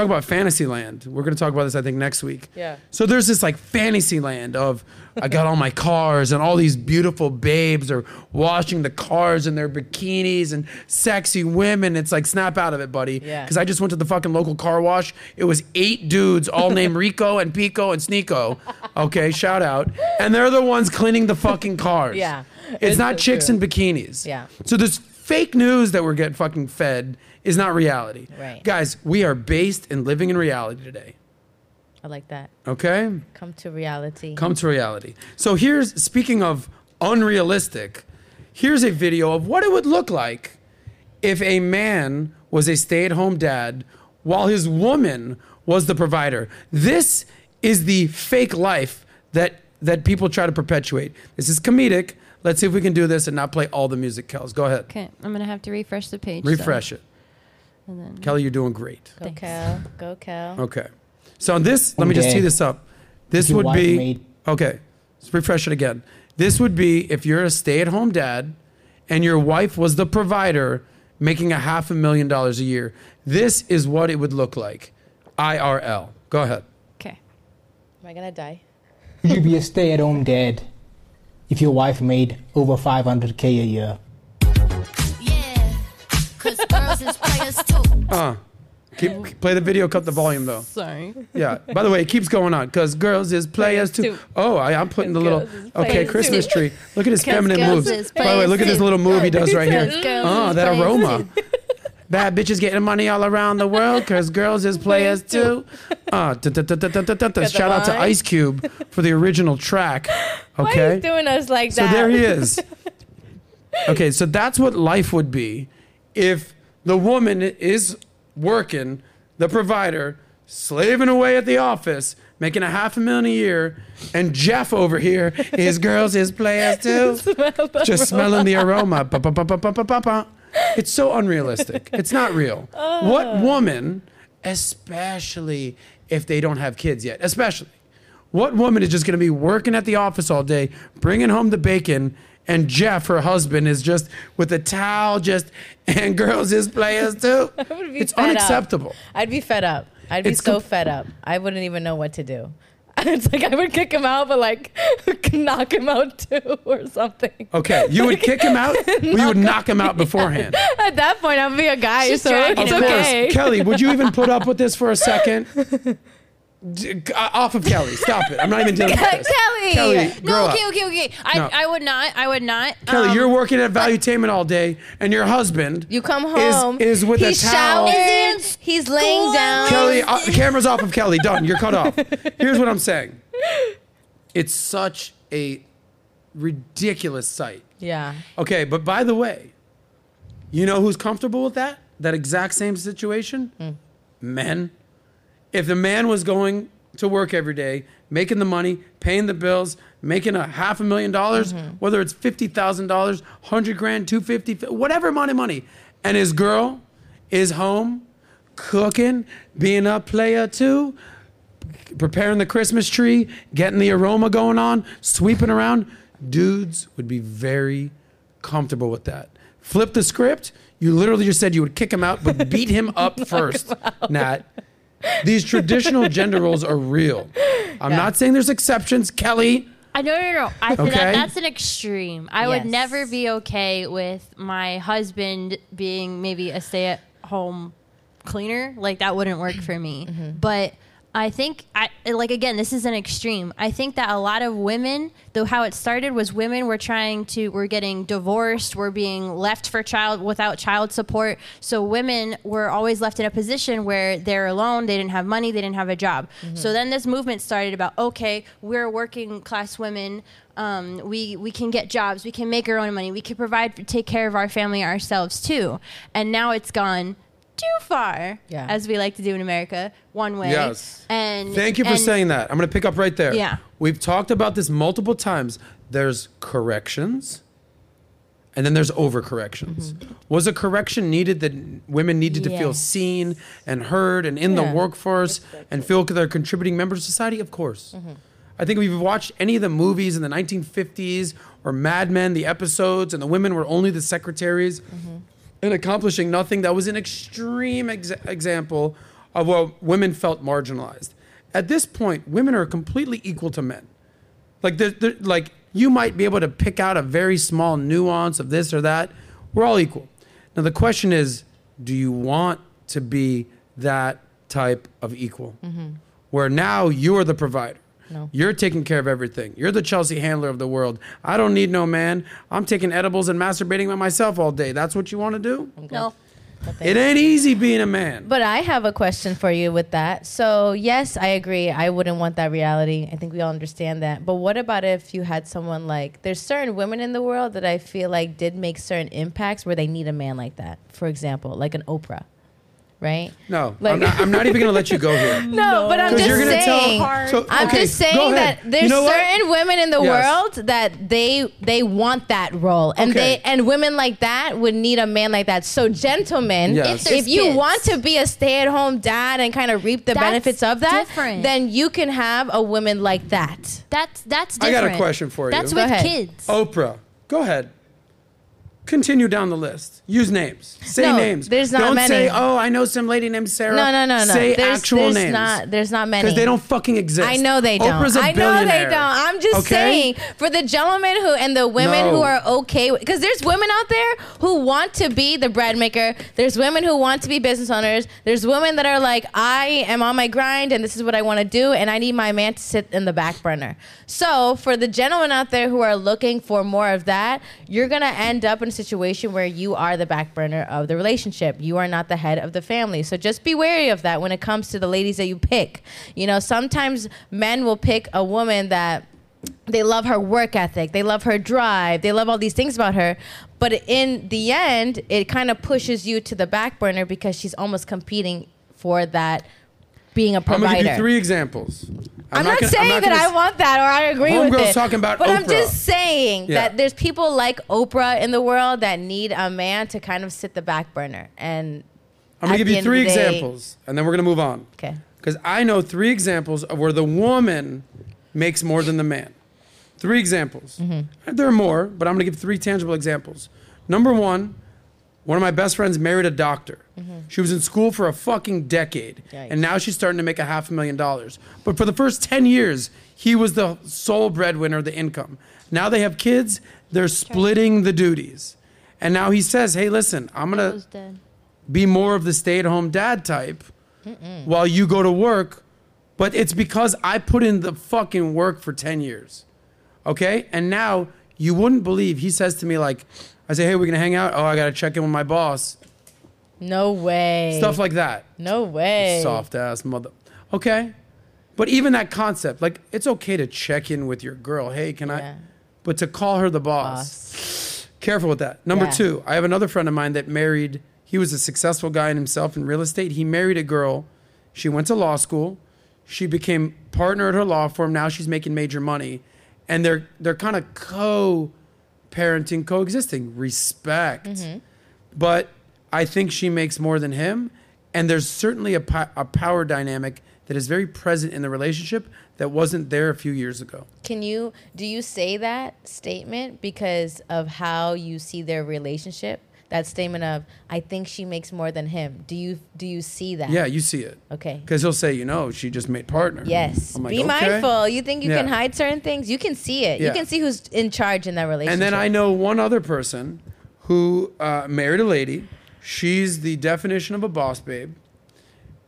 talk about Fantasyland. We're going to talk about this, I think, next week. Yeah. So there's this like Fantasyland of I got all my cars and all these beautiful babes are washing the cars in their bikinis and sexy women. It's like snap out of it, buddy. Yeah. Because I just went to the fucking local car wash. It was eight dudes, all named Rico and Pico and Sneeko. Okay, shout out. And they're the ones cleaning the fucking cars. Yeah. It's, It's not so chicks true. in bikinis. Yeah. So this fake news that we're getting fucking fed is not reality. Right. Guys, we are based and living in reality today. I like that. Okay? Come to reality. Come to reality. So here's speaking of unrealistic, here's a video of what it would look like if a man was a stay-at-home dad while his woman was the provider. This is the fake life that that people try to perpetuate. This is comedic. Let's see if we can do this and not play all the music, Kels. Go ahead. Okay, I'm gonna have to refresh the page. so- Refresh it. And then Kelly, you're doing great. Go Thanks. Cal. Go Cal. Okay. So on this, let me just tee this up. This would be made- okay. Let's refresh it again. This would be if you're a stay-at-home dad and your wife was the provider making a half a million dollars a year. This is what it would look like. IRL. Go ahead. okay. Am I gonna die? Would you be a stay-at-home dad if your wife made over 500k a year? Yeah, cause girls is players too. Uh. Keep, keep- play the video. Cut the volume though. Sorry. Yeah. By the way, it keeps going on because girls is players too. too. Oh, I, I'm putting the little okay Christmas tree. Look at his 'Cause feminine girls moves. By the way, look at this little move he does right here. Because Oh, that aroma. Bad bitches getting money all around the world because girls is players too. Ah, da- da- da- shout out to. Ice Cube for the original track. Why Okay. you doing us like that? So there he is. Okay, so that's what life would be if the woman is working, the provider, slaving away at the office, making a half a million a year, and Jeff over here, his girls, his players too, just smelling the aroma. It's so unrealistic. It's not real. What ah. woman, especially if they don't have kids yet, especially, what woman is just going to be working at the office all day, bringing home the bacon, and Jeff, her husband, is just with a towel, just and girls is players too. It's fed up. unacceptable. I'd be fed up. I'd be It's so fed up. I wouldn't even know what to do. It's like I would kick him out, but like knock him out too, or something. Okay, you would kick him out, or you would knock him out beforehand. At that point, I'd be a guy, She's so it's Of okay. course, Kelly, would you even put up with this for a second? D- uh, off of Kelly, stop it. I'm not even dealing with this. Kelly. Kelly, grow no, up. okay, okay, okay. I, No. I would not. I would not. Kelly, Um, you're working at Valuetainment all day, and your husband You come is- home. is, with he's a towel. He's laying down. Kelly, uh, camera's off of Kelly. Done. You're cut off. Here's what I'm saying. It's such a ridiculous sight. Yeah. Okay, but by the way, you know who's comfortable with that? That exact same situation? Men. If the man was going to work every day, making the money, paying the bills, making a half a million dollars, whether it's fifty thousand dollars, hundred grand, two fifty, whatever amount of money, and his girl is home, cooking, being a player too, preparing the Christmas tree, getting the aroma going on, sweeping around, dudes would be very comfortable with that. Flip the script. You literally just said you would kick him out, but beat him up first, Nat. These traditional gender roles are real. I'm not saying there's exceptions, Kelly. I no no no. I think Okay. that, that's an extreme. I would never be okay with my husband being maybe a stay at home cleaner. Like that wouldn't work for me. But I think I like again, this is an extreme. I think that a lot of women, though how it started was women were trying to were getting divorced, were being left for child without child support. So women were always left in a position where they're alone, they didn't have money, they didn't have a job. So then this movement started about okay, we're working class women. Um, we we can get jobs, we can make our own money, we can provide take care of our family ourselves too. And now it's gone too far, Yeah. as we like to do in America, one way. Yes. And Thank you for and- saying that. I'm going to pick up right there. Yeah. We've talked about this multiple times. There's corrections and then there's overcorrections. Was a correction needed that women needed to Mm-hmm. Feel seen and heard and in the workforce and feel like they're contributing members of society? Of course. Mm-hmm. I think if you've watched any of the movies in the 1950s or Mad Men, the episodes, and the women were only the secretaries Mm-hmm. And accomplishing nothing, that was an extreme ex- example of where women felt marginalized. At this point, women are completely equal to men. Like, they're, they're, like you might be able to pick out a very small nuance of this or that. We're all equal. Now the question is, do you want to be that type of equal, mm-hmm. where now you're the provider? No. You're taking care of everything. You're the Chelsea Handler of the world. I don't need no man. I'm taking edibles and masturbating by myself all day. That's what you want to do? No. It ain't easy being a man. But I have a question for you with that. So, yes, I agree. I wouldn't want that reality. I think we all understand that. But what about if you had someone like, there's certain women in the world that I feel like did make certain impacts where they need a man like that. For example, like an Oprah, right? no, Like- I'm, not, I'm not even going to let you go here. No, but I'm 'Cause just you're gonna saying. tell. So, I'm okay, just saying that there's You know what? certain women in the Yes. world that they they want that role, and Okay. they and women like that would need a man like that. So, gentlemen, Yes. If if you there's want to be a stay-at-home dad and kind of reap the That's benefits of that, different. then you can have a woman like that. That's that's I got a question for you. That's Go with ahead. kids. Oprah, go ahead. Continue down the list. Use names. Say No, names. there's not Don't many. say, "Oh, I know some lady named Sarah." No, no, no, no. Say there's, actual there's names. Not, there's not many because they don't fucking exist. I know they don't. Oprah's a I know they don't. I'm just Okay? saying for the gentlemen who and the women No. who are okay because there's women out there who want to be the bread maker. There's women who want to be business owners. There's women that are like, I am on my grind and this is what I want to do, and I need my man to sit in the back burner. So for the gentlemen out there who are looking for more of that, you're gonna end up in a situation where you are the back burner of the relationship. You are not the head of the family. So just be wary of that when it comes to the ladies that you pick. You know, sometimes men will pick a woman that they love her work ethic, they love her drive, they love all these things about her. But in the end, it kind of pushes you to the back burner because she's almost competing for that being a I'm gonna provider. give you three examples. I'm, not, gonna- saying not that gonna want that or I agree with it. talking about but I'm just saying Yeah. that there's people like Oprah in the world that need a man to kind of sit the back burner. And I'm gonna give you three day- examples, and then we're gonna move on. okay, Because I know three examples of where the woman makes more than the man. Three examples. Mm-hmm. There are more, but I'm going to give three tangible examples. Number one, one of my best friends married a doctor. She was in school for a fucking decade, Mm-hmm. Yikes. and now she's starting to make a half a million dollars. But for the first 10 years, he was the sole breadwinner of the income. Now they have kids, they're splitting the duties. And now he says, hey, listen, I'm going to be more of the stay-at-home dad type while you go to work but it's because i put in the fucking work for 10 years okay and now you wouldn't believe he says to me like i say hey we're gonna hang out oh i gotta check in with my boss no way, stuff like that no way, soft ass mother okay but even that concept like it's okay to check in with your girl hey can Yeah. i but to call her the boss. Careful with that. Number Yeah. two, I have another friend of mine that married, he was a successful guy in himself in real estate. He married a girl. She went to law school. She became partner at her law firm. Now she's making major money. And they're they're kind of co parenting, coexisting. Respect. Mm-hmm. But I think she makes more than him. And there's certainly a, po- a power dynamic that is very present in the relationship that wasn't there a few years ago. Can you do you say that statement because of how you see their relationship? That statement of I think she makes more than him. Do you do you see that? Yeah, you see it. Okay. Because he'll say, you know, she just made partner. Yes. Like, Be okay. mindful. You think you can hide certain things? You can see it. You can see who's in charge in that relationship. And then I know one other person who uh, married a lady. She's the definition of a boss babe.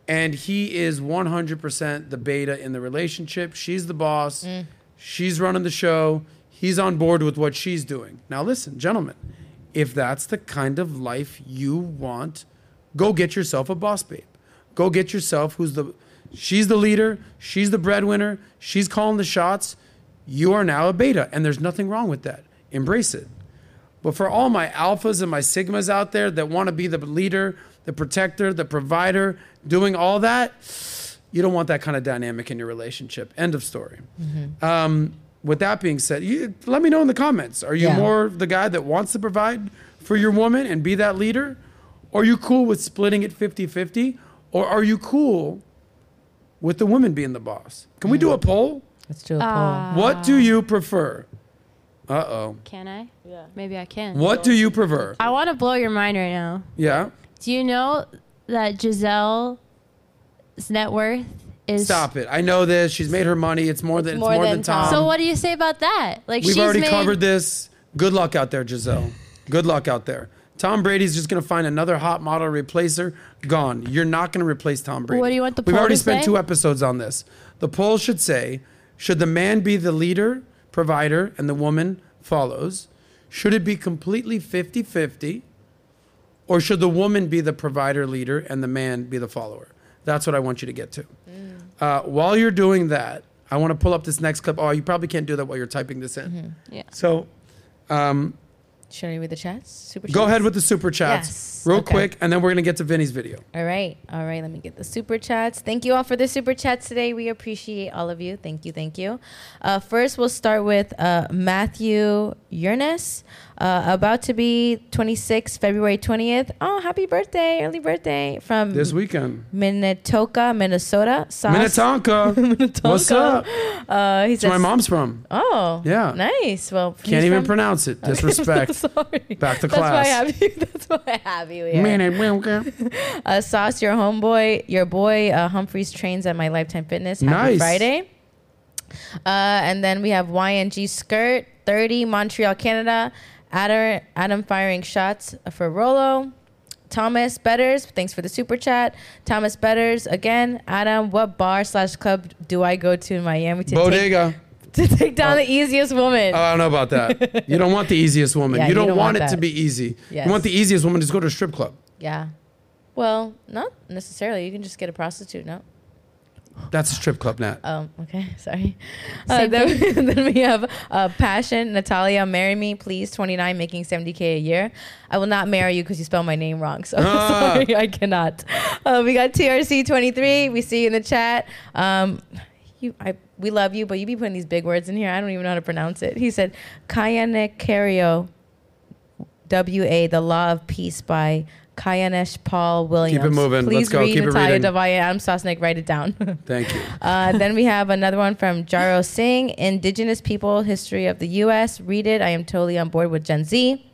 And he is 100% the beta in the relationship. She's the boss. Mm. She's running the show. He's on board with what she's doing. Now, listen, gentlemen, if that's the kind of life you want, go get yourself a boss babe. Go get yourself who's the, she's the leader, she's the breadwinner, she's calling the shots. You are now a beta, and there's nothing wrong with that. Embrace it. But for all my alphas and my sigmas out there that want to be the leader, the protector, the provider, doing all that, you don't want that kind of dynamic in your relationship. End of story. Um, with that being said, you, let me know in the comments. Are you Yeah. more the guy that wants to provide for your woman and be that leader? Or are you cool with splitting it 50 50? Or are you cool with the woman being the boss? Can we do a poll? Let's do a poll. Uh, What do you prefer? Uh oh. Can I? Yeah. Maybe I can. What do you prefer? I want to blow your mind right now. Yeah. Do you know that Gisele net worth is. Stop it. I know this. She's made her money. It's more than it's more than Tom. So what do you say about that? Like We've she's already made, covered this. Good luck out there, Gisele. Good luck out there. Tom Brady's just going to find another hot model replacer. Gone. You're not going to replace Tom Brady. What do you want the We've poll already to spent say? two episodes on this. The poll should say, should the man be the leader, provider, and the woman follows? Should it be completely 50-50? Or should the woman be the provider leader and the man be the follower? That's what I want you to get to. Uh, while you're doing that, I want to pull up this next clip. Oh, you probably can't do that while you're typing this in. Yeah. So um, Should I read the chats? Super go chats? ahead with the super chats Yes. real Okay. quick, and then we're going to get to Vinny's video. All right. All right. Let me get the super chats. Thank you all for the super chats today. We appreciate all of you. Thank you. Thank you. Uh, first, we'll start with uh, Matthew Yurnus. Uh, about to be 26, February 20th. Oh, happy birthday. Early birthday. From This weekend. Minnetonka, Minnesota. Sauce. Minnetonka. What's up? Uh, he where my mom's from. Oh, Yeah. Nice. Well, Can't even from- pronounce it. Disrespect. Sorry. Back to class. That's why I have you. That's why I have you here. Minnetonka. Uh, Sauce, your homeboy, your boy uh, Humphreys trains at my Lifetime Fitness. Happy Nice. Friday. Uh, and then we have YNG Skirt, 30, Montreal, Canada. Adam, Adam firing shots for Rolo. Thomas Betters, thanks for the super chat. Thomas Betters, again. Adam, what bar slash club do I go to in Miami to, take, Bodega. to take down the easiest woman? Oh, I don't know about that. You don't want the easiest woman. Yeah, you you don't, don't want, want it to be easy. Yes. You want the easiest woman to just go to a strip club. yeah. Well, not necessarily. You can just get a prostitute, no? That's a strip club, Nat. Oh, okay. Sorry. Uh, then, then we have uh, Passion, Natalia, marry me, please. 29, making 70K a year. I will not marry you because you spelled my name wrong. So Ah. sorry, I cannot. Uh, we got TRC23. We see you in the chat. Um, you, I, we love you, but you be putting these big words in here. I don't even know how to pronounce it. He said, Kayanekario, W.A., The Law of Peace by Kayanesh Paul Williams. Keep it moving. Please Let's go. read Keep it Natalia reading. Davaya. Adam Sosnick. Write it down. Thank you. Uh, then we have another one from Jaro Singh, Indigenous People History of the U.S. Read it. I am totally on board with Gen Z.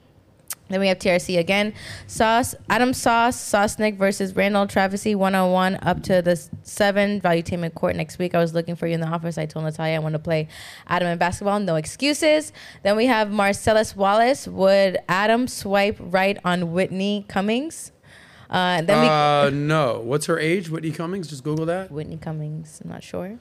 Then we have TRC again. Sauce, Adam Sauce, Sosnick versus Randall Travesty 101 up to the 7 value team Valuetainment Court next week. I was looking for you in the office. I told Natalia I want to play Adam in basketball. No excuses. Then we have Marcellus Wallace. Would Adam swipe right on Whitney Cummings? Uh, then we. Uh, no. What's her age? Whitney Cummings? Just Google that. Whitney Cummings, I'm not sure.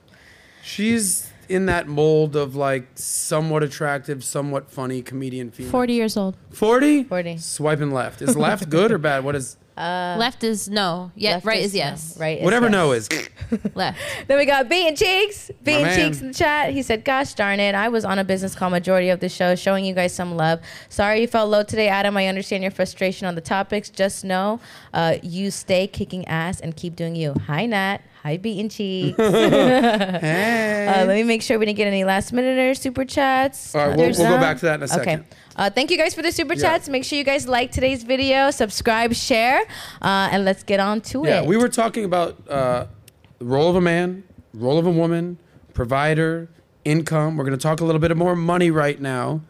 She's in that mold of like somewhat attractive, somewhat funny comedian female. 40 years old. 40? 40. Swiping left. Is left good or bad? What is Left is no. Yeah, right is is no. yes. Right. is whatever yes. no is? Left. Then we got Beaten Cheeks. Beaten man. Cheeks in the chat. He said, Gosh darn it. I was on a business call majority of the show, showing you guys some love. Sorry you felt low today, Adam. I understand your frustration on the topics. Just know uh, you stay kicking ass and keep doing you. Hi, Nat. Hi, Beaten Cheeks. uh, let me make sure we didn't get any last minute or super chats. All right, Uh, we'll- we'll go back to that in a second. Okay. Uh, thank you guys for the super Yeah. chats. Make sure you guys like today's video, subscribe, share, uh, and let's get on to yeah, it. Yeah, we were talking about uh, the role of a man, role of a woman, provider, income. We're going to talk a little bit more money right now.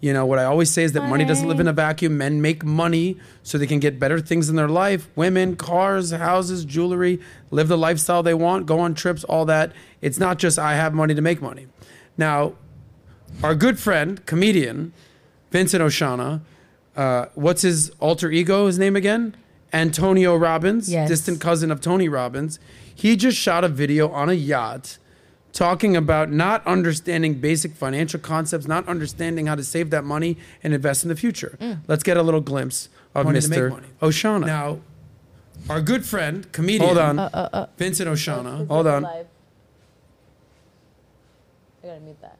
You know, what I always say is that money doesn't live in a vacuum. Men make money so they can get better things in their life women, cars, houses, jewelry, live the lifestyle they want, go on trips, all that. It's not just I have money to make money. Now, our good friend, comedian, Vincent Oshana, uh, what's his alter ego, his name again? Antonio Robbins, Yes. distant cousin of Tony Robbins. He just shot a video on a yacht talking about not understanding basic financial concepts, not understanding how to save that money and invest in the future. Mm. Let's get a little glimpse of Money to make Mr. money. Oshana. Now, our good friend, comedian, hold on. Uh, uh, uh. Vincent Oshana. Hold on. I gotta mute that.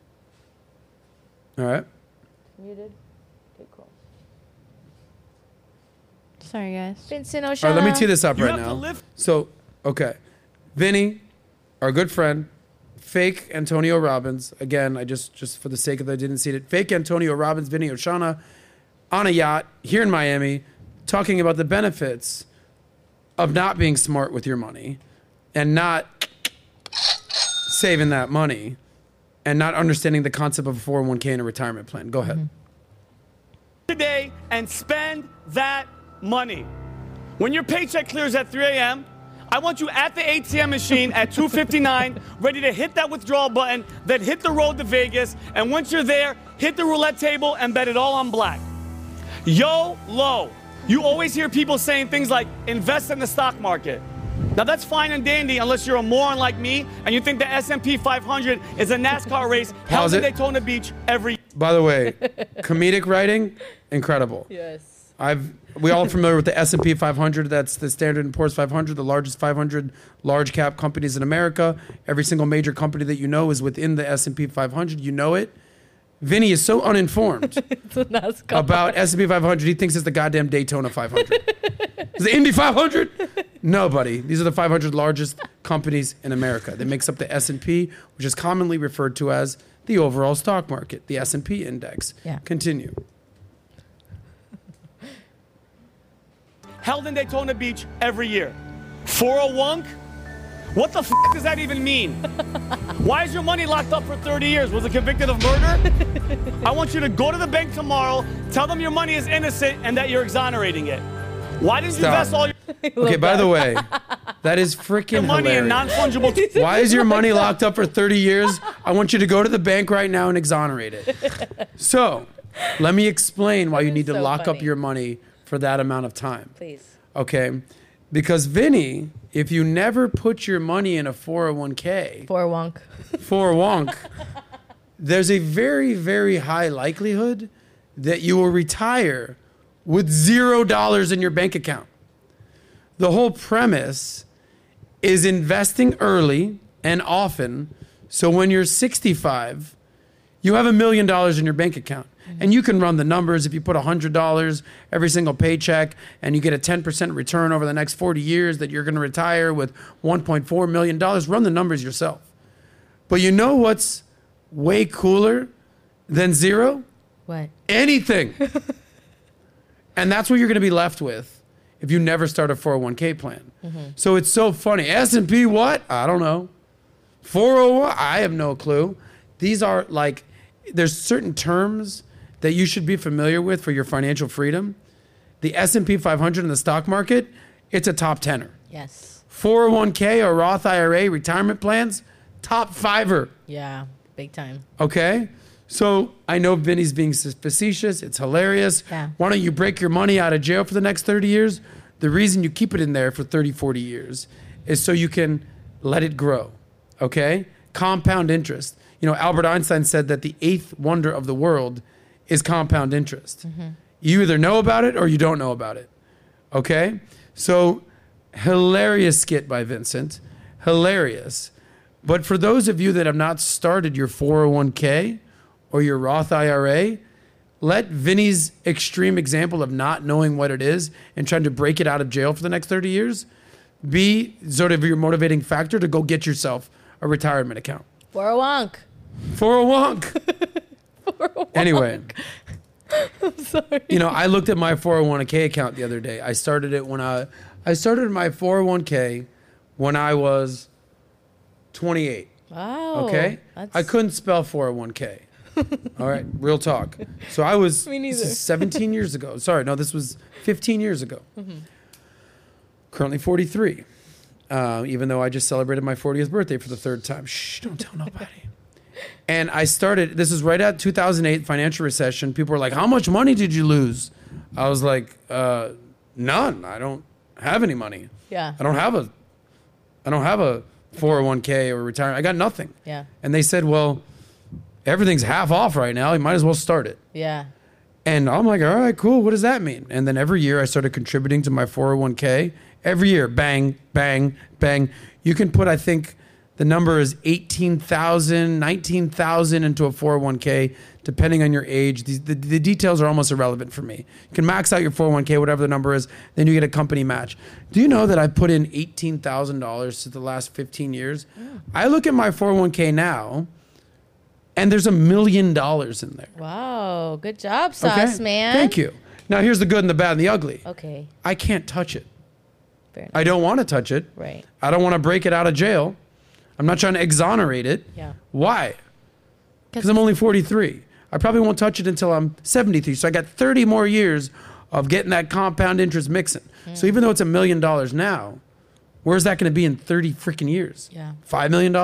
All right. Muted. Okay, cool. Sorry, guys. Vincent Oshana. All right, let me tee this up You right now. So, okay. Vinny, our good friend, fake Antonio Robbins. Again, I just, just for the sake of that, I didn't see it. Fake Antonio Robbins, Vinny Oshana, on a yacht here in Miami, talking about the benefits of not being smart with your money and not saving that money and not understanding the concept of a 401k and a retirement plan. Go ahead. Mm-hmm. today and spend that money. When your paycheck clears at 3 a.m., I want you at the ATM machine at 2:59, ready to hit that withdrawal button, then hit the road to Vegas, and once you're there, hit the roulette table and bet it all on black. Yo, low. You always hear people saying things like invest in the stock market. Now that's fine and dandy unless you're a moron like me and you think the S&P 500 is a NASCAR race held Pause in it. Daytona Beach every By the way, comedic writing, incredible. Yes. I've we all familiar with the S and P 500. That's the Standard and Poor's 500, the largest 500 large cap companies in America. Every single major company that you know is within the S and P 500. You know it. Vinny is so uninformed about S and P 500. He thinks it's the goddamn Daytona 500. is the Indy 500? Nobody. These are the 500 largest companies in America. That makes up the S and P, which is commonly referred to as the overall stock market, the S and P index. Yeah. Continue. Held in Daytona Beach every year. For a oh wunk? What the f- does that even mean? Why is your money locked up for 30 years? Was it convicted of murder? I want you to go to the bank tomorrow, tell them your money is innocent and that you're exonerating it. Why didn't you Stop. invest all your Okay, by the way, that is freaking money in hilarious. non-fungible Why is your money locked up for 30 years? I want you to go to the bank right now and exonerate it. So, let me explain why you need to so lock up funny. your money for that amount of time. Please. Okay? Because Vinny, if you never put your money in a 401k For wonk. for wonk, there's a very, very high likelihood that you will retire with zero dollars in your bank account. The whole premise is investing early and often so when you're 65, you have a million dollars in your bank account. And you can run the numbers if you put $100 every single paycheck and you get a 10% return over the next 40 years that you're going to retire with $1.4 million. Run the numbers yourself. But you know what's way cooler than zero? What? Anything. and that's what you're going to be left with if you never start a 401k plan. Mm-hmm. So it's so funny. S&P what? I don't know. 401 I have no clue. These are like there's certain terms that you should be familiar with for your financial freedom. The S&P 500 in the stock market, it's a top tenner. Yes. 401k or Roth IRA retirement plans, top fiver. Yeah. Big time. Okay. So I know Vinny's being facetious. It's hilarious. Yeah. Why don't you break your money out of jail for the next 30 years? The reason you keep it in there for 30, 40 years is so you can let it grow. Okay. Compound interest. You know, Albert Einstein said that the eighth wonder of the world is compound interest. Mm-hmm. You either know about it or you don't know about it. Okay. So hilarious skit by Vincent. Hilarious. But for those of you that have not started your 401k or your Roth IRA, let Vinny's extreme example of not knowing what it is and trying to break it out of jail for the next 30 years be sort of your motivating factor to go get yourself a retirement account. For a wonk. For a. Anyway. You know, I looked at my 401k account the other day. I started it when I I started my 401k when I was 28. Wow. Okay? That's, I couldn't spell 401k. All right, real talk. So I was Me this neither. is 17 years ago. Sorry, no, this was 15 years ago. Mm-hmm. Currently 43. Uh, even though I just celebrated my 40th birthday for the third time. Shh, don't tell nobody. And I started, this is right at 2008 financial recession. People were like, How much money did you lose? I was like, uh, None. I don't have any money. Yeah. I don't have a, I don't have a 401k or retirement. I got nothing. Yeah. And they said, well, everything's half off right now. You might as well start it. Yeah. And I'm like, all right, cool. What does that mean? And then every year I started contributing to my 401k. Every year, bang, bang, bang. You can put, I think, the number is 18,000, 19,000 into a 401k, depending on your age. These, the, the details are almost irrelevant for me. You can max out your 401k, whatever the number is, then you get a company match. Do you know that I've put in $18,000 to the last 15 years? I look at my 401k now, and there's a million dollars in there. Wow. Good job, Sauce Man. Thank you. Now here's the good and the bad and the ugly. Okay. I can't touch it. I don't want to touch it. Right. I don't want to break it out of jail. I'm not trying to exonerate it. Yeah. Why? Because I'm only 43. I probably won't touch it until I'm 73. So I got 30 more years of getting that compound interest mixing. Hmm. So even though it's a million dollars now, Where's that going to be in 30 freaking years? Yeah. $5 million?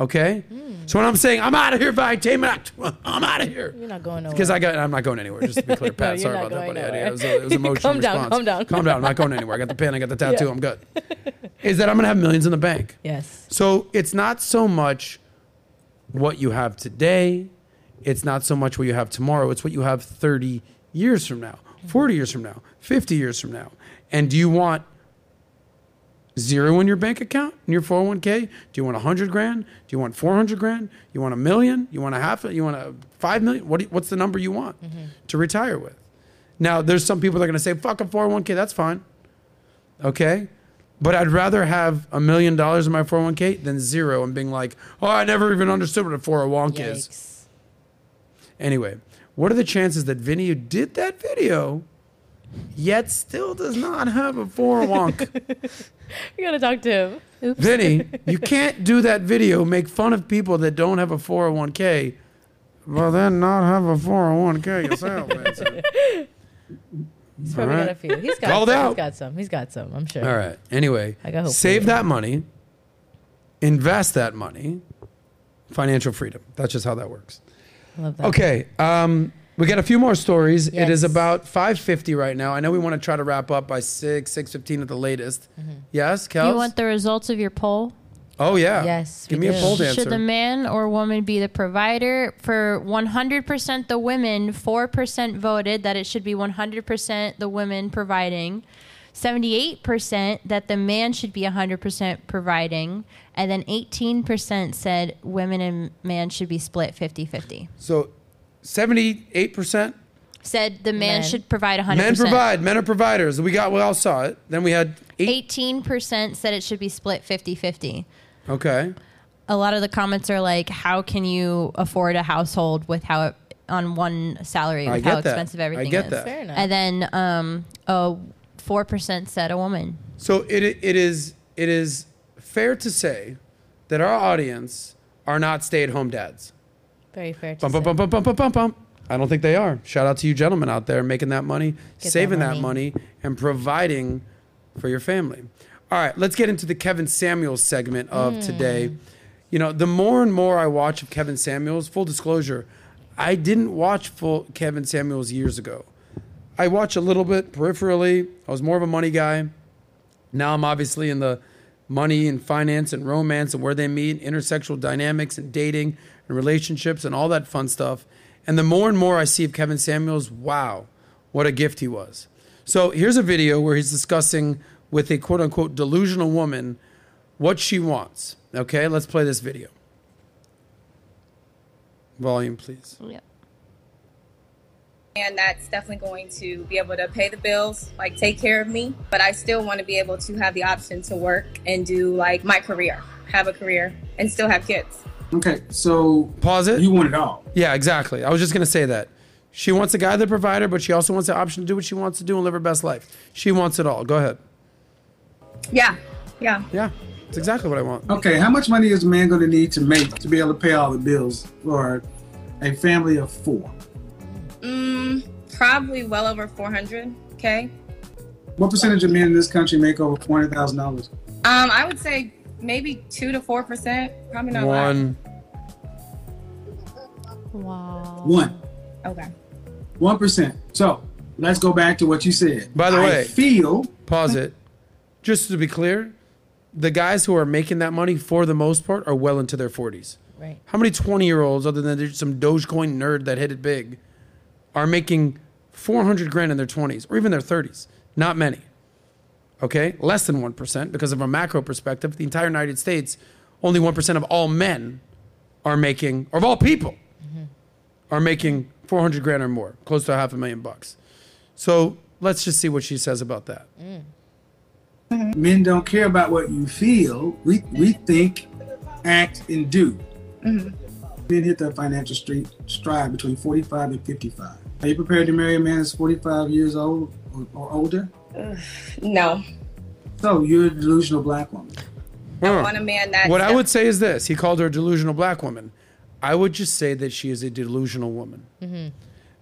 Okay. So when I'm saying I'm out of here, Vitamin, I'm out of here. You're not going nowhere. Because I got, I'm not going anywhere. Just to be clear, Pat. you're sorry about that, buddy. Nowhere. It was, a, it was an emotional Calm down, response. calm down. Calm down. I'm not going anywhere. I got the pen. I got the tattoo. I'm good. Is that I'm gonna have millions in the bank. yes. So it's not so much what you have today. It's not so much what you have tomorrow. It's what you have 30 years from now, mm-hmm. 40 years from now, 50 years from now. And do you want zero in your bank account in your 401k? Do you want 100 grand? Do you want 400 grand? You want a million? You want a half? You want a 5 million? What do you- what's the number you want mm-hmm. to retire with? Now, there's some people that are going to say, fuck a 401k, that's fine. Okay? But I'd rather have a million dollars in my 401k than zero and being like, oh, I never even understood what a 401k is. Anyway, what are the chances that Vinny, who did that video, yet still does not have a 401k? You gotta talk to him. Oops. Vinny, you can't do that video, make fun of people that don't have a 401k, well, then not have a 401k yourself, Vincent. He's probably All got a few. He's got Called some. out. He's got some. He's got some. I'm sure. All right. Anyway, I got hope for save you. that money, invest that money, financial freedom. That's just how that works. Love that. Okay. Um, we got a few more stories. It is Yes. about 5:50 right now. I know we want to try to wrap up by 6, 6:15 at the latest. Yes, Do Kels? you want the results of your poll? Oh yeah. Yes, Give me do. a poll answer. Should the man or woman be the provider? For 100% the women, 4% voted that it should be 100% the women providing. 78% that the man should be 100% providing. And then 18% said women and man should be split 50 50. so 78% Said the man, Men. should provide 100%. men provide. Men are providers. We got we all saw it. Then we had 8 18% said it should be split 50 50. Okay. a lot of the comments are like, "How can you afford a household with how it, on one salary I with get how that. expensive I everything get is?" that. Fair enough. And then um, a four percent said a woman. So it it is it is fair to say that our audience are not stay-at-home dads. Very fair. To Bum, say. bum, bum, bum, bum, bum, bum. I don't think they are. Shout out to you gentlemen out there making that money, that saving that money. money, and providing for your family. All right, let's get into the Kevin Samuels segment of hmm. today. You know, the more and more I watch of Kevin Samuels, full disclosure, I didn't watch full Kevin Samuels years ago. I watch a little bit peripherally. I was more of a money guy. Now I'm obviously in the money and finance and romance and where they meet, intersexual dynamics and dating and relationships and all that fun stuff. And the more and more I see of Kevin Samuels, wow, what a gift he was. So here's a video where he's discussing with a quote unquote delusional woman what she wants. Okay, let's play this video. Volume, please. Yep. and that's definitely going to be able to pay the bills, like take care of me. But I still want to be able to have the option to work and do like my career, have a career, and still have kids. Okay, so Pause it. you want it all. Yeah, exactly. I was just gonna say that. She wants a guy, the provider, but she also wants the option to do what she wants to do and live her best life. She wants it all. Go ahead. Yeah, yeah. Yeah, it's exactly what I want. Okay, how much money is a man going to need to make to be able to pay all the bills for a family of four? Mm, probably well over 400. Okay. What percentage of men in this country make over four hundred thousand dollars? Um, I would say maybe two to four percent. Probably not a. One. Wow. One, Okay. one percent. So let's go back to what you said. By the I way- feel Pause it. Just to be clear, the guys who are making that money for the most part are well into their 40s. Right. How many 20 year olds, other than some Dogecoin nerd that hit it big, are making 400 grand in their 20s or even their 30s? Not many. Okay? Less than 1% because of a macro perspective. The entire United States, only 1% of all men are making, or of all people, mm-hmm. are making 400 grand or more, close to a half a million bucks. So let's just see what she says about that. Mm. Mm-hmm. men don't care about what you feel. We we think, act, and do. Mm-hmm. Men hit the financial street stride between forty five and fifty five. Are you prepared to marry a man that's forty five years old or, or older? No. So you're a delusional black woman. I want a man that. What I would say is this: He called her a delusional black woman. I would just say that she is a delusional woman. Mm-hmm.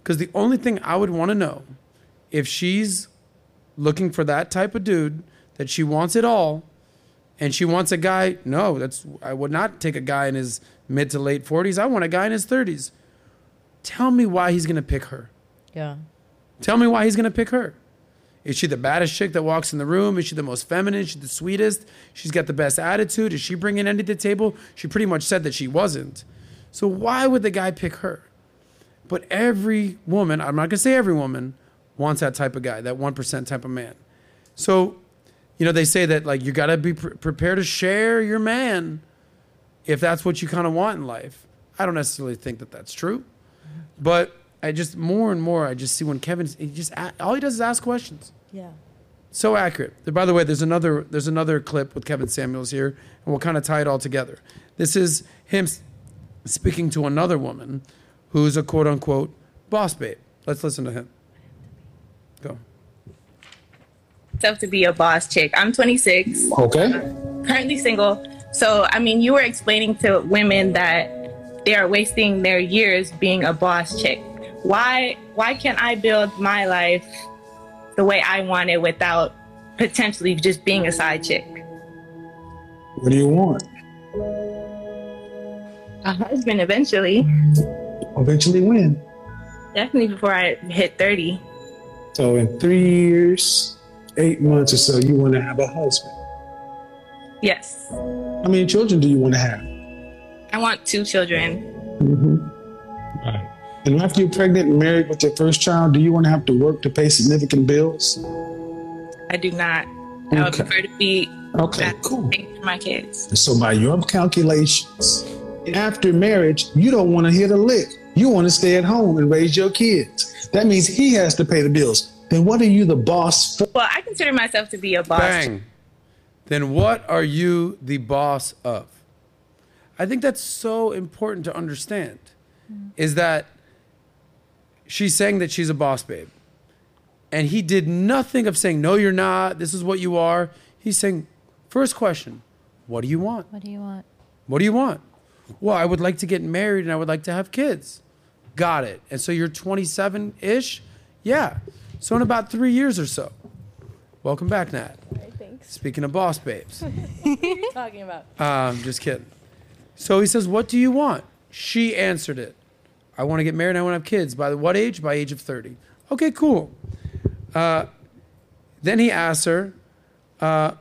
Because the only thing I would want to know, if she's looking for that type of dude that she wants it all, and she wants a guy. No, that's I would not take a guy in his mid to late 40s. I want a guy in his 30s. Tell me why he's gonna pick her. Yeah. Tell me why he's gonna pick her. Is she the baddest chick that walks in the room? Is she the most feminine? Is she the sweetest? She's got the best attitude. Is she bringing anything to the table? She pretty much said that she wasn't. So why would the guy pick her? But every woman, I'm not gonna say every woman, wants that type of guy, that 1% type of man. So, you know, they say that like you gotta be pre- prepared to share your man if that's what you kind of want in life. I don't necessarily think that that's true, but I just more and more I just see when Kevin he just all he does is ask questions. Yeah. So accurate. By the way, there's another there's another clip with Kevin Samuels here, and we'll kind of tie it all together. This is him speaking to another woman who's a quote unquote boss babe. Let's listen to him. Go. Myself to be a boss chick. I'm 26. Okay. currently single. So, I mean, you were explaining to women that they are wasting their years being a boss chick. Why why can't I build my life the way I want it without potentially just being a side chick? What do you want? A husband eventually, Eventually when? definitely before I hit 30. So in three years, eight months or so, you want to have a husband. Yes. How many children do you want to have? I want two children. Mm-hmm. Right. And after you're pregnant and married with your first child, do you want to have to work to pay significant bills? I do not. I would prefer to be Okay, cool. for my kids. So by your calculations, after marriage, you don't want to hit a lick. You want to stay at home and raise your kids. That means he has to pay the bills. Then what are you the boss for? Well, I consider myself to be a boss. Bang. Then what are you the boss of? I think that's so important to understand. Mm. Is that she's saying that she's a boss babe. And he did nothing of saying, no, you're not. This is what you are. He's saying, first question, what do you want? What do you want? What do you want? Well, I would like to get married and I would like to have kids. Got it. And so you're 27 ish? Yeah. So in about three years or so. Welcome back, Nat. Thanks. Speaking of boss babes. What are you talking about. Um, just kidding. So he says, What do you want? She answered it. I want to get married and I want to have kids. By what age? By age of 30. Okay, cool. Uh, then he asks her, uh,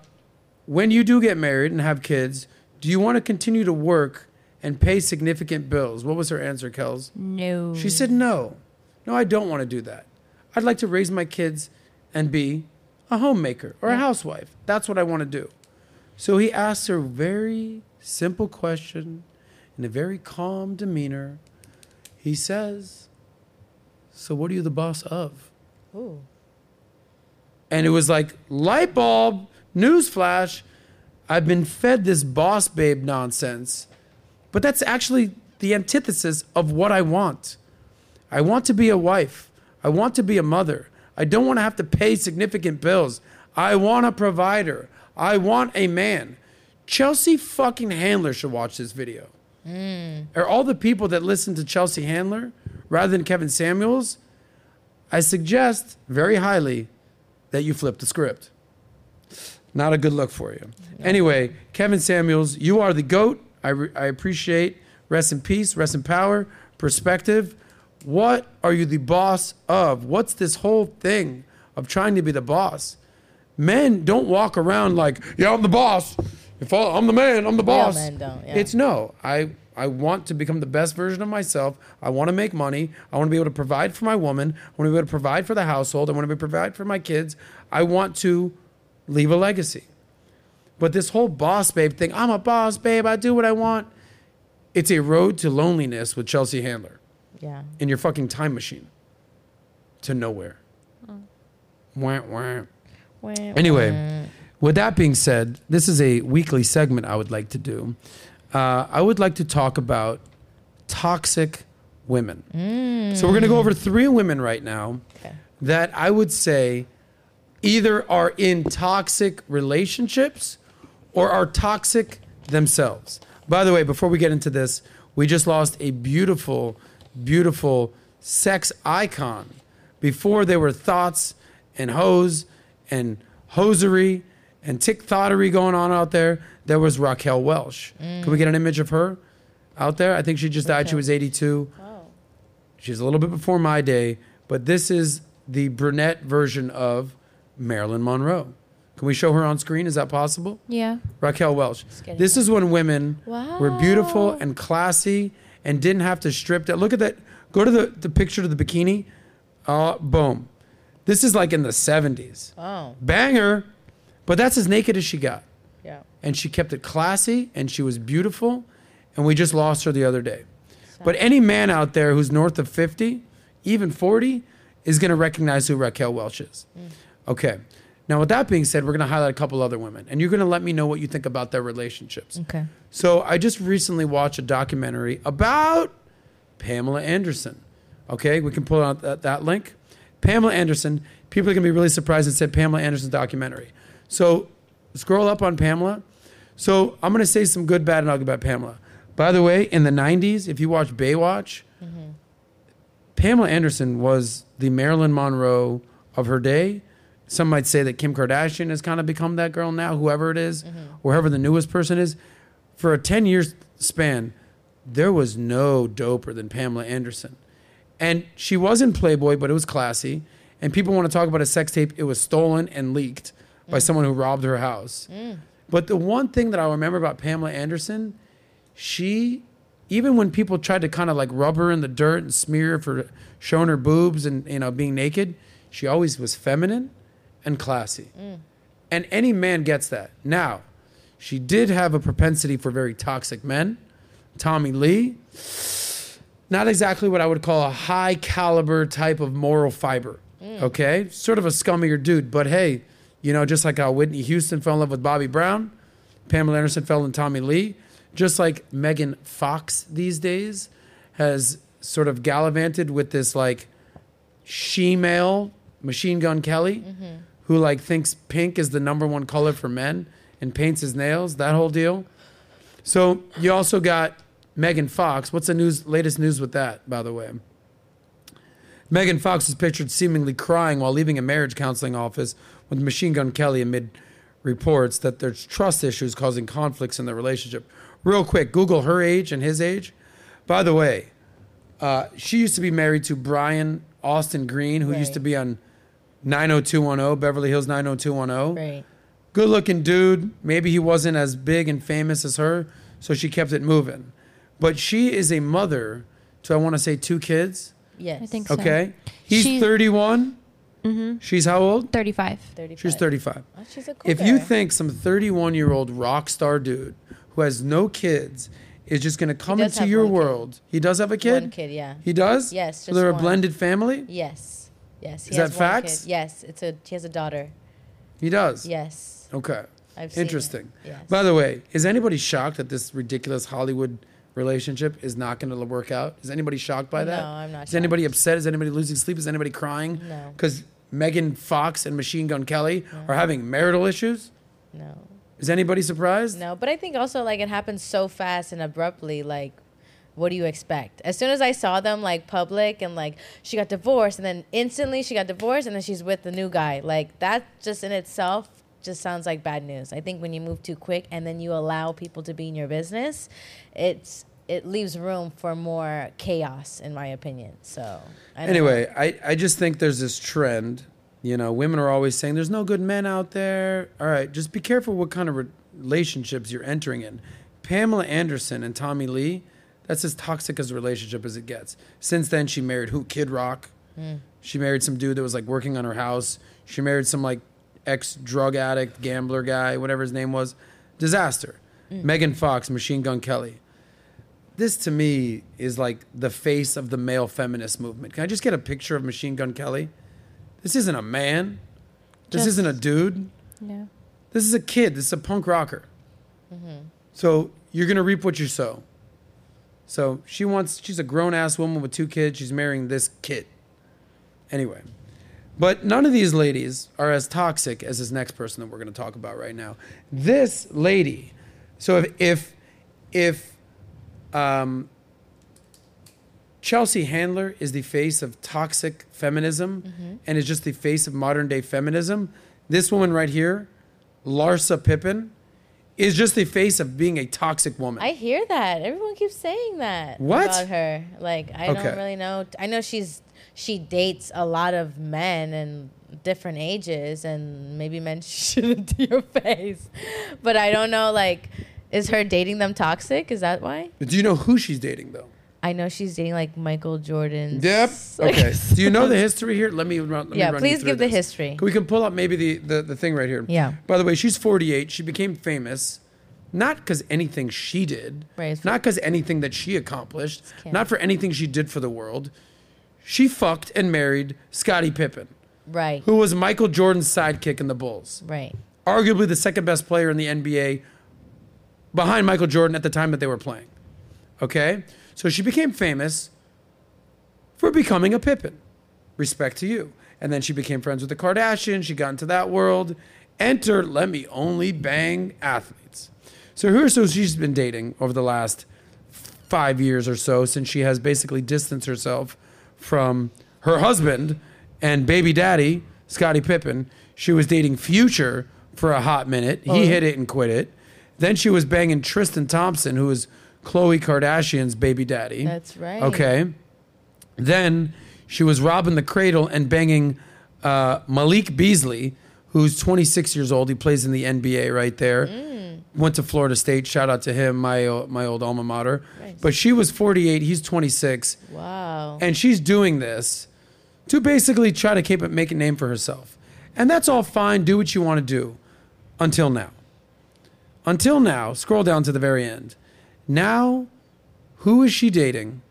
When you do get married and have kids, do you want to continue to work and pay significant bills? What was her answer, Kels? No. She said, No. No, I don't want to do that. I'd like to raise my kids and be a homemaker or a housewife. That's what I want to do. So he asks her a very simple question in a very calm demeanor. He says, So what are you the boss of? Ooh. And it was like, light bulb, newsflash. I've been fed this boss babe nonsense. But that's actually the antithesis of what I want. I want to be a wife. I want to be a mother. I don't want to have to pay significant bills. I want a provider. I want a man. Chelsea fucking Handler should watch this video. Hmm. Or all the people that listen to Chelsea Handler rather than Kevin Samuels, I suggest very highly that you flip the script. Not a good look for you. Anyway, Kevin Samuels, you are the GOAT. I, re- I appreciate. Rest in peace, rest in power, perspective. What are you the boss of? What's this whole thing of trying to be the boss? Men don't walk around like, yeah, I'm the boss. If I- I'm the man, I'm the boss. Yeah, men don't, yeah. It's no. I I want to become the best version of myself. I want to make money. I want to be able to provide for my woman. I want to be able to provide for the household. I want to be able to provide for my kids. I want to leave a legacy. But this whole boss babe thing, I'm a boss babe. I do what I want. It's a road to loneliness with Chelsea Handler Yeah. in your fucking time machine to nowhere. Wah, wah. Anyway, with that being said, this is a weekly segment I would like to do. Uh, I would like to talk about toxic women. So we're going to go over three women right now Okay. that I would say either are in toxic relationships or are toxic themselves. By the way, before we get into this, we just lost a beautiful, beautiful sex icon. Before there were thoughts and hoes and hosiery and tick thottery going on out there, there was Raquel Welch. Can we get an image of her out there? I think she just died. She was 82. Oh. She's a little bit before my day, but this is the brunette version of Marilyn Monroe. Can we show her on screen? Is that possible? Yeah. Raquel Welch. This is when women were beautiful and classy and didn't have to strip that. Look at that. Go to the, the picture of the bikini. Uh, boom. This is like in the 70s. Oh. Banger, but that's as naked as she got. Yeah. And she kept it classy and she was beautiful. And we just lost her the other day. But any man out there who's north of 50, even 40, is going to recognize who Raquel Welch is. Okay. Now, with that being said, we're going to highlight a couple other women, and you're going to let me know what you think about their relationships. Okay. So, I just recently watched a documentary about Pamela Anderson. Okay, we can pull out that, that link. Pamela Anderson. People are going to be really surprised it said Pamela Anderson's documentary. So, scroll up on Pamela. So, I'm going to say some good, bad, and ugly about Pamela. By the way, in the 90s, if you watch Baywatch, mm-hmm. Pamela Anderson was the Marilyn Monroe of her day. Some might say that Kim Kardashian has kind of become that girl now, whoever it is, mm-hmm. whoever the newest person is. For a 10 year span, there was no doper than Pamela Anderson. And she was in Playboy, but it was classy. And people want to talk about a sex tape. It was stolen and leaked by mm. someone who robbed her house. Mm. But the one thing that I remember about Pamela Anderson, she, even when people tried to kind of like rub her in the dirt and smear her for showing her boobs and you know being naked, she always was feminine and classy. And any man gets that. Now, she did have a propensity for very toxic men. Tommy Lee, not exactly what I would call a high caliber type of moral fiber. Mm. Okay, sort of a scummier dude, but hey, you know, just like how Whitney Houston fell in love with Bobby Brown, Pamela Anderson fell in Tommy Lee, just like Megan Fox these days has sort of gallivanted with this like she-male Machine Gun Kelly, mm-hmm. Who like thinks pink is the number one color for men and paints his nails, that whole deal. So you also got Megan Fox. What's the news? Latest news with that, by the way. Megan Fox is pictured seemingly crying while leaving a marriage counseling office with Machine Gun Kelly amid reports that there's trust issues causing conflicts in the relationship. Real quick, Google her age and his age. By the way, uh, she used to be married to Brian Austin Green, who used to be on 90210, Beverly Hills 90210 Right. good looking dude. Maybe he wasn't as big and famous as her, so she kept it moving. But she is a mother to, I want to say, two kids. Yes. I think so. Okay. He's She- 31. Mm-hmm. She's how old? 35. 35. She's 35. Oh, she's a If you cougar. think some 31 year old rock star dude who has no kids is just going to come does into have your one kid. world, he does have a kid? One kid, yeah. He does? Yes, So just they're a one. blended family? Yes. Yes. He Is has that one facts? Kid. Yes. It's a. He has a daughter. He does? Yes. Okay. I've seen it. Interesting. Yes. By the way, is anybody shocked that this ridiculous Hollywood relationship is not going to work out? Is anybody shocked by that? No, I'm not Is anybody upset? Is anybody losing sleep? Is anybody crying? No. Because Megan Fox and Machine Gun Kelly are having marital issues? No. Is anybody surprised? No, but I think also like it happens so fast and abruptly. Like, what do you expect? As soon as I saw them like public and like she got divorced, and then instantly she got divorced, and then she's with the new guy. Like that just in itself just sounds like bad news. I think when you move too quick and then you allow people to be in your business, it's it leaves room for more chaos, in my opinion. So I Anyway, I, I just think there's this trend. You know, women are always saying there's no good men out there. All right, just be careful what kind of re- relationships you're entering in. Pamela Anderson and Tommy Lee, that's as toxic as a relationship as it gets. Since then, she married who? Kid Rock. Hmm. She married some dude that was like working on her house. She married some like ex drug addict, gambler guy, whatever his name was. Disaster. Hmm. Megan Fox, Machine Gun Kelly this to me is like the face of the male feminist movement. Can I just get a picture of Machine Gun Kelly? This isn't a man. This Just- isn't a dude. Yeah. This is a kid. This is a punk rocker. Mm-hmm. So you're gonna reap what you sow. So she wants. She's a grown ass woman with two kids. She's marrying this kid. Anyway, but none of these ladies are as toxic as this next person that we're gonna talk about right now. This lady. So if if if um, Chelsea Handler is the face of toxic feminism and is just the face of modern day feminism. This woman right here, Larsa Pippen is just the face of being a toxic woman. I hear that. Everyone keeps saying that What? about her. Like I Okay. don't really know. I know she's she dates a lot of men and different ages, and maybe men shouldn't to your face. But I don't know. Like, is her dating them toxic? Is that why? Do you know who she's dating though? I know she's dating like Michael Jordan. Yep. Okay. Do you know the history here? Let me run. Let Yeah, me run please you through give the this. history. We can pull up maybe the, the the thing right here. Yeah. By the way, she's 48. She became famous, not because anything she did, Right. not because anything that she accomplished, not for anything she did for the world. She fucked and married Scottie Pippen, Right. who was Michael Jordan's sidekick in the Bulls, Right. arguably the second best player in the NBA, behind Michael Jordan at the time that they were playing. Okay, so she became famous for becoming a Pippen. Respect to you. And then she became friends with the Kardashians. She got into that world. Enter, let me only bang athletes. So here's who she's been dating over the last five years or so since she has basically distanced herself from her husband and baby daddy, Scottie Pippen. She was dating Future for a hot minute. He oh. hit it and quit it. Then she was banging Tristan Thompson, who is Khloe Kardashian's baby daddy. That's right. Okay. Then she was robbing the cradle and banging uh, Malik Beasley, who's 26 years old. He plays in the NBA right there. Mm. Went to Florida State. Shout out to him, my my old alma mater. Nice. But she was 48. He's 26, Wow. and she's doing this to basically try to keep it, make a name for herself. And that's all fine. Do what you want to do. Until now. Until now. Scroll down to the very end. Now, who is she dating?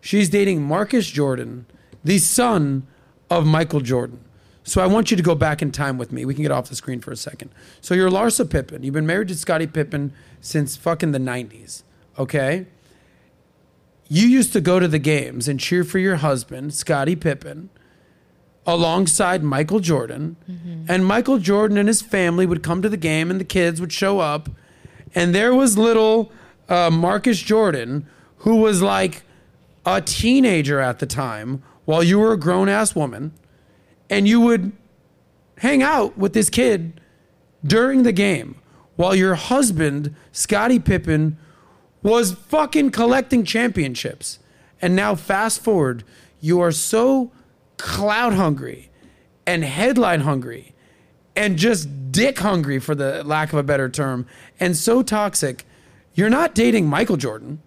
She's dating Marcus Jordan, the son of Michael Jordan. So I want you to go back in time with me. We can get off the screen for a second. So you're Larsa Pippen. You've been married to Scottie Pippen since fucking the 90s. Okay? You used to go to the games and cheer for your husband, Scottie Pippen, alongside Michael Jordan. Mm-hmm. And Michael Jordan and his family would come to the game and the kids would show up. And there was little uh, Marcus Jordan, who was like a teenager at the time, while you were a grown ass woman. And you would hang out with this kid during the game while your husband, Scottie Pippen, was fucking collecting championships. And now, fast forward, you are so cloud hungry and headline hungry and just dick hungry, for the lack of a better term, and so toxic. You're not dating Michael Jordan.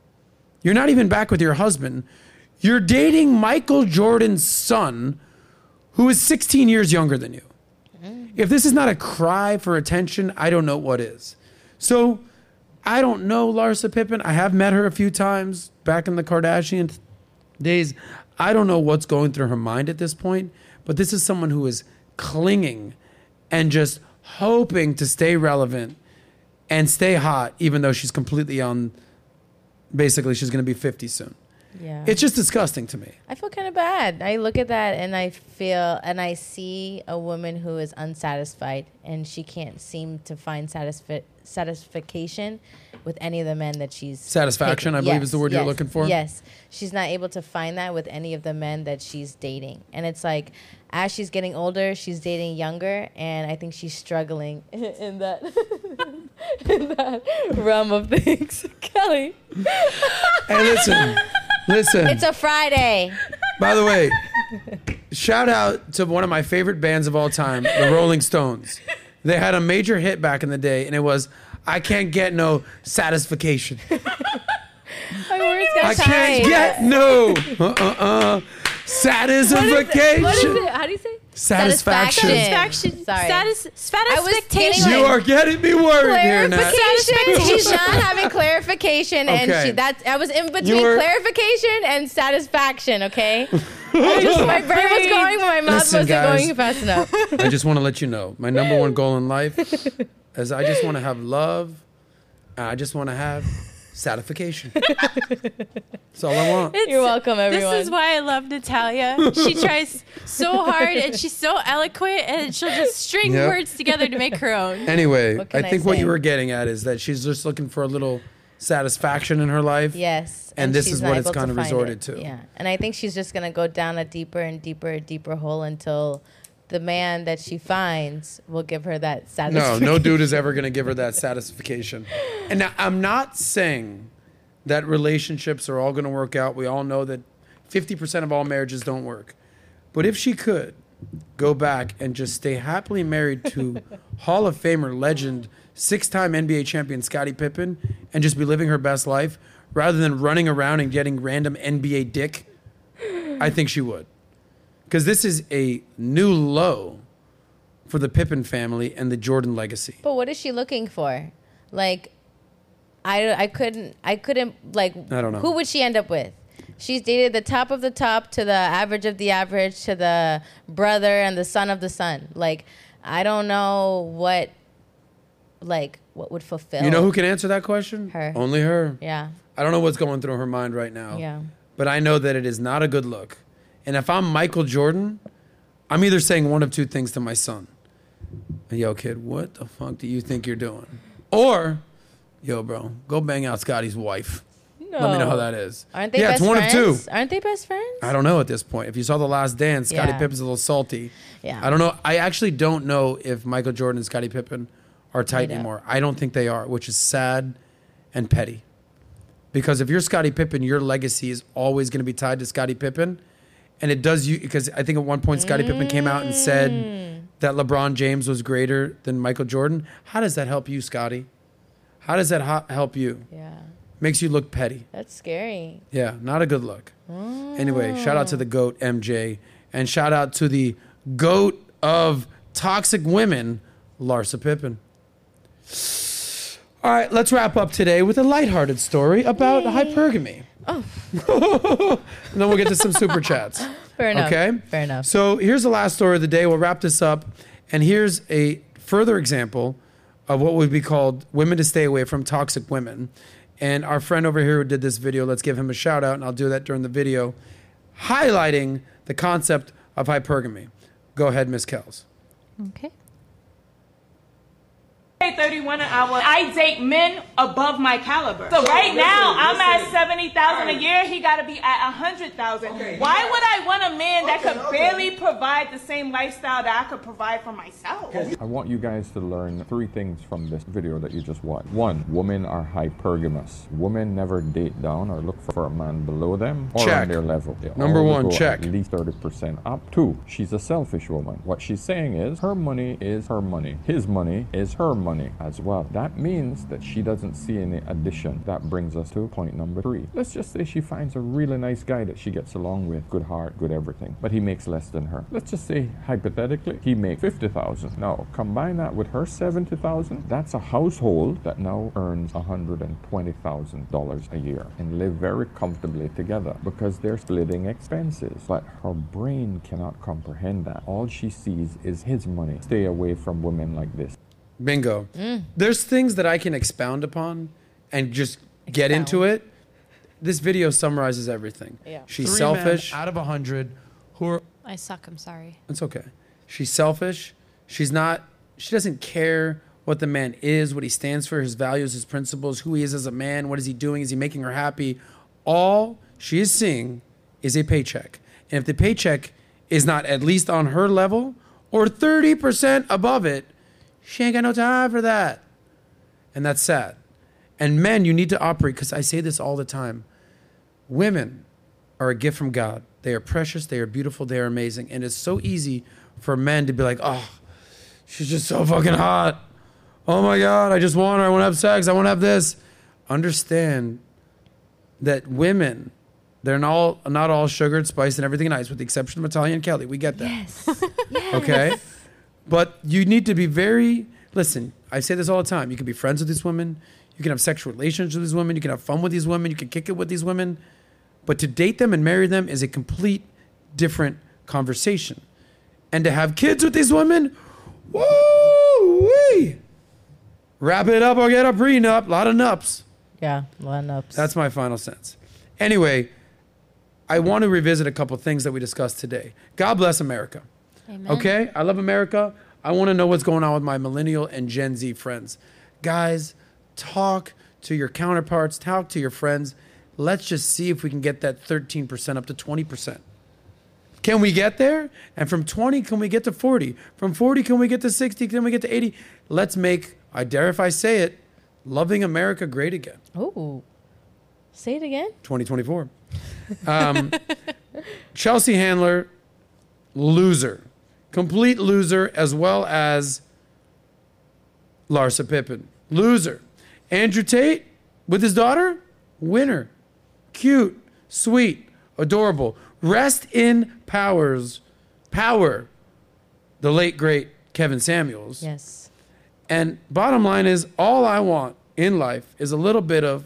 You're not even back with your husband. You're dating Michael Jordan's son, who is 16 years younger than you. Mm-hmm. If this is not a cry for attention, I don't know what is. So I don't know Larsa Pippen. I have met her a few times back in the Kardashian days. I don't know what's going through her mind at this point, but this is someone who is clinging and just hoping to stay relevant and stay hot, even though she's completely on. Basically, she's going to be 50 soon. yeah. It's just disgusting to me. I feel kind of bad. I look at that and I feel and I see a woman who is unsatisfied and she can't seem to find satisfi- satisfaction with any of the men that she's Satisfaction, taken. I believe is the word you're looking for? Yes, she's not able to find that with any of the men that she's dating, and it's like as she's getting older, she's dating younger, and I think she's struggling in that in that realm of things. Kelly, Hey, listen, listen. it's a Friday. By the way, shout out to one of my favorite bands of all time, the Rolling Stones. They had a major hit back in the day, and it was "I Can't Get No Satisfaction." My words got I can't get no uh uh uh satisfaction. What is it? How do you say? Satisfaction. Satisfaction. Sorry. Status. I was getting, Satisfaction. You are getting me worried here, Nat. clarification. She's not having clarification, and Okay. she that I was in between were- clarification and satisfaction. Okay, I just my brain was going, but my mouth Listen, wasn't guys. going fast enough. I just want to let you know my number one goal in life is I just want to have love, and I just want to have satisfaction. That's all I want. It's- You're welcome, everyone. This is why I love Natalya. She tries so hard and she's so eloquent and she'll just string Yep. words together to make her own. Anyway, What I can I think what say? you were getting at is that she's just looking for a little satisfaction in her life. Yes, And this she's is not what it's able to kinda find resorted it. to. Yeah, and I think she's just gonna go down a deeper and deeper, deeper hole until the man that she finds will give her that satisfaction. No, no dude is ever going to give her that satisfaction. And now, I'm not saying that relationships are all going to work out. We all know that 50% of all marriages don't work. But if she could go back and just stay happily married to Hall of Famer, legend, six time NBA champion Scottie Pippen and just be living her best life rather than running around and getting random NBA dick, I think she would. Because this is a new low for the Pippen family and the Jordan legacy. But what is she looking for? Like, I, I couldn't I couldn't like. I don't know. Who would she end up with? She's dated the top of the top to the average of the average to the brother and the son of the son. Like, I don't know what, like, what would fulfill. You know who can answer that question? Her. Only her. Yeah. I don't know what's going through her mind right now. Yeah. But I know that it is not a good look. And if I'm Michael Jordan, I'm either saying one of two things to my son. Yo, kid, what the fuck do you think you're doing? Or, yo, bro, go bang out Scottie's wife. Let me know how that is. Aren't they yeah, best it's one friends? of two. Aren't they best friends? I don't know at this point. If you saw The Last Dance, Scottie Yeah. Pippen's a little salty. Yeah. I don't know. I actually don't know if Michael Jordan and Scottie Pippen are tight anymore. I don't think they are, which is sad and petty. Because if you're Scottie Pippen, your legacy is always going to be tied to Scottie Pippen. And it does you because I think at one point Scottie Pippen came out and Mm. said that LeBron James was greater than Michael Jordan. How does that help you, Scottie? How does that ho- help you? Yeah. Makes you look petty. That's scary. Yeah, not a good look. Anyway, shout out to the GOAT, MJ. And shout out to the GOAT of toxic women, Larsa Pippen. All right, let's wrap up today with a lighthearted story about hypergamy. Oh. and then we'll get to some super chats. Fair enough. Okay? Fair enough. So here's the last story of the day. We'll wrap this up. And here's a further example of what would be called women to stay away from toxic women. And our friend over here who did this video, let's give him a shout out, and I'll do that during the video, highlighting the concept of hypergamy. Go ahead, Miss Kells. Okay. Pay 31 an hour. I date men above my caliber. So right now I'm at 70,000 a year. He got to be at 100,000. Why would I want a man that could barely provide the same lifestyle that I could provide for myself? I want you guys to learn three things from this video that you just watched. One, women are hypergamous. Women never date down or look for a man below them or Check. on their level. They Number one, check. At least 30% up. Two, she's a selfish woman. What she's saying is her money is her money. His money is her money as well. That means that she doesn't see any addition. That brings us to point number three. Let's just say she finds a really nice guy that she gets along with, good heart, good everything, but he makes less than her. Let's just say hypothetically he makes 50,000. Now, combine that with her 70,000, that's a household that now earns $120,000 a year and live very comfortably together because they're splitting expenses. But her brain cannot comprehend that. All she sees is his money. Stay away from women like this. Bingo. Mm. There's things that I can expound upon and just get into it. This video summarizes everything. Yeah. She's Three selfish. men out of a hundred who are I suck. I'm sorry. It's okay. She's selfish. She's not, she doesn't care what the man is, what he stands for, his values, his principles, who he is as a man, what is he doing, is he making her happy? All she is seeing is a paycheck. And if the paycheck is not at least on her level or 30% above it, she ain't got no time for that. And that's sad. And men, you need to operate, because I say this all the time. Women are a gift from God. They are precious, they are beautiful, they are amazing. And it's so easy for men to be like, oh, she's just so fucking hot. Oh my God, I just want her. I want to have sex. I want to have this. Understand that women, they're not all, not all sugar and and everything nice, with the exception of Natalya and Kelly. We get that. Yes. Okay? But you need to be very, listen, I say this all the time. You can be friends with these women. You can have sexual relations with these women. You can have fun with these women. You can kick it with these women. But to date them and marry them is a complete different conversation. And to have kids with these women, woo wee. Wrap it up or get a prenup. A lot of nups. Yeah, line ups. That's my final sense. Anyway, I want to revisit a couple things that we discussed today. God bless America. Amen. Okay? I love America. I want to know what's going on with my millennial and Gen Z friends. Guys, talk to your counterparts, talk to your friends. Let's just see if we can get that 13% up to 20%. Can we get there? And from 20, can we get to 40? From 40, can we get to 60? Can we get to 80? Let's make, I dare if I say it, loving America great again. Ooh. Say it again. 2024. Um, Chelsea Handler, loser. Complete loser, as well as Larsa Pippen. Loser. Andrew Tate with his daughter, winner. Cute, sweet, adorable. Rest in powers, power, the late, great Kevin Samuels. Yes. And bottom line is, all I want in life is a little bit of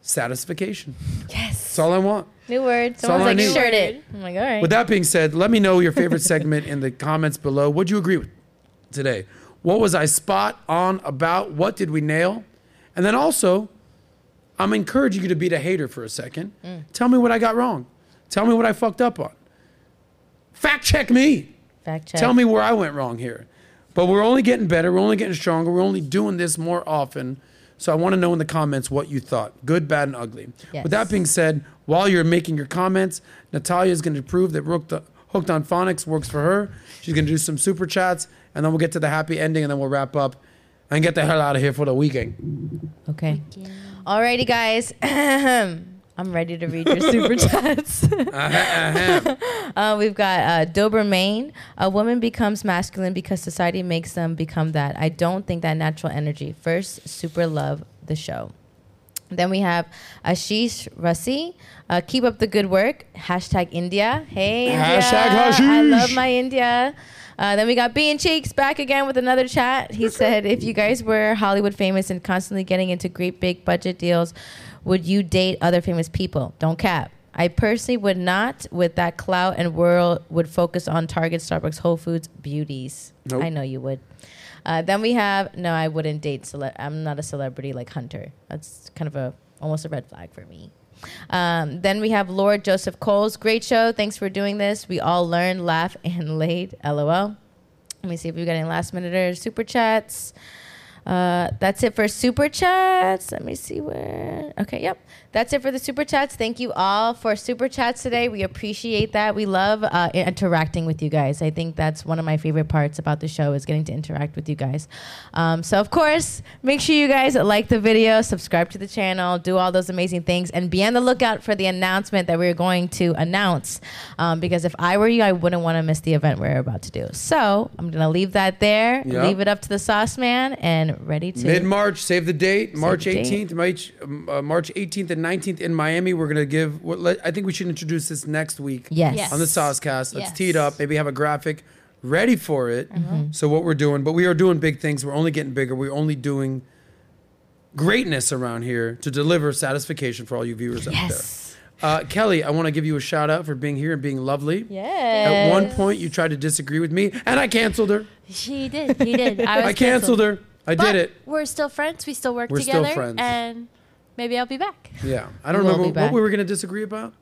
satisfaction. Yes. That's all I want. New word. all Someone's I like, need. shirt it. I'm like, all right. With that being said, let me know your favorite segment in the comments below. What'd you agree with today? What was I spot on about? What did we nail? And then also, I'm encouraging you to be the hater for a second. Mm. Tell me what I got wrong. Tell me what I fucked up on. Fact check me. Fact check. Tell me where I went wrong here. But we're only getting better. We're only getting stronger. We're only doing this more often. So I want to know in the comments what you thought good, bad, and ugly. Yes. With that being said, while you're making your comments, Natalya is going to prove that uh, Hooked on Phonics works for her. She's going to do some super chats, and then we'll get to the happy ending, and then we'll wrap up and get the hell out of here for the weekend. Okay. Alrighty, guys. I'm ready to read your super chats. uh, we've got uh, Doberman. A woman becomes masculine because society makes them become that. I don't think that natural energy. First, super love the show. Then we have Ashish Rasi. Uh, keep up the good work. Hashtag India. Hey, India. Hashtag I love my India. Uh, then we got Bean Cheeks back again with another chat. He said, if you guys were Hollywood famous and constantly getting into great big budget deals, would you date other famous people? Don't cap. I personally would not, with that clout and world would focus on Target, Starbucks, Whole Foods, beauties. Nope. I know you would. Uh, then we have no, I wouldn't date. Cele- I'm not a celebrity like Hunter. That's kind of a almost a red flag for me. Um, then we have Lord Joseph Coles. Great show. Thanks for doing this. We all learned, laugh, and laid. LOL. Let me see if we got any last minute or super chats. Uh, that's it for super chats. Let me see where. Okay, yep. That's it for the super chats. Thank you all for super chats today. We appreciate that. We love uh, interacting with you guys. I think that's one of my favorite parts about the show is getting to interact with you guys. Um, so of course, make sure you guys like the video, subscribe to the channel, do all those amazing things, and be on the lookout for the announcement that we're going to announce. Um, because if I were you, I wouldn't want to miss the event we're about to do. So I'm gonna leave that there. Yep. Leave it up to the sauce man and ready to Mid March, save the date. March the date. 18th, March, um, uh, March 18th and 19th in Miami. We're gonna give. What, I think we should introduce this next week. Yes. Yes. On the SOSCAST. Let's Yes. tee it up. Maybe have a graphic ready for it. So what we're doing, but we are doing big things. We're only getting bigger. We're only doing greatness around here to deliver satisfaction for all you viewers out Yes. there. Uh, Kelly, I want to give you a shout out for being here and being lovely. Yes. At one point, you tried to disagree with me, and I canceled her. She did. He did. I, was I canceled her. I But did it. We're still friends. We still work We're still together. friends. And maybe I'll be back. Yeah, I don't We'll remember what back. we were going to disagree about.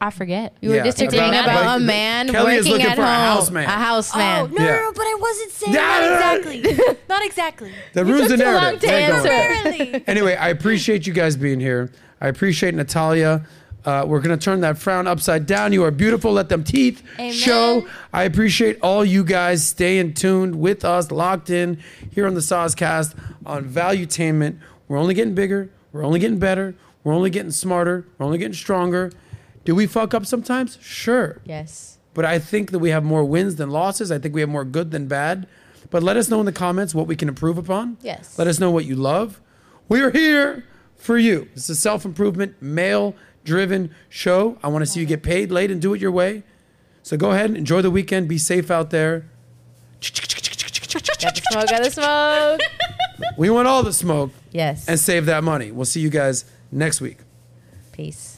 I forget. You were disagreeing about- about, about- a man Kelly is working looking at for a home. house man. A house man. Oh, no, Yeah. no, no, but I wasn't saying Yeah, that yeah, exactly. Not exactly. That ruins the took too long narrative. to Get going. answer. Apparently. Anyway, I appreciate you guys being here. I appreciate Natalya. Uh, we're going to turn that frown upside down. You are beautiful. Let them teeth Amen. show. I appreciate all you guys staying tuned with us, locked in here on the SOSCAST on Valuetainment. We're only getting bigger. We're only getting better. We're only getting smarter. We're only getting stronger. Do we fuck up sometimes? Sure. Yes. But I think that we have more wins than losses. I think we have more good than bad. But let us know in the comments what we can improve upon. Yes. Let us know what you love. We are here for you. It's a self improvement, male driven show. I want to see you get paid late and do it your way. So go ahead and enjoy the weekend. Be safe out there. Got the smoke. Got the smoke. We want all the smoke yes. and save that money. We'll see you guys next week. Peace.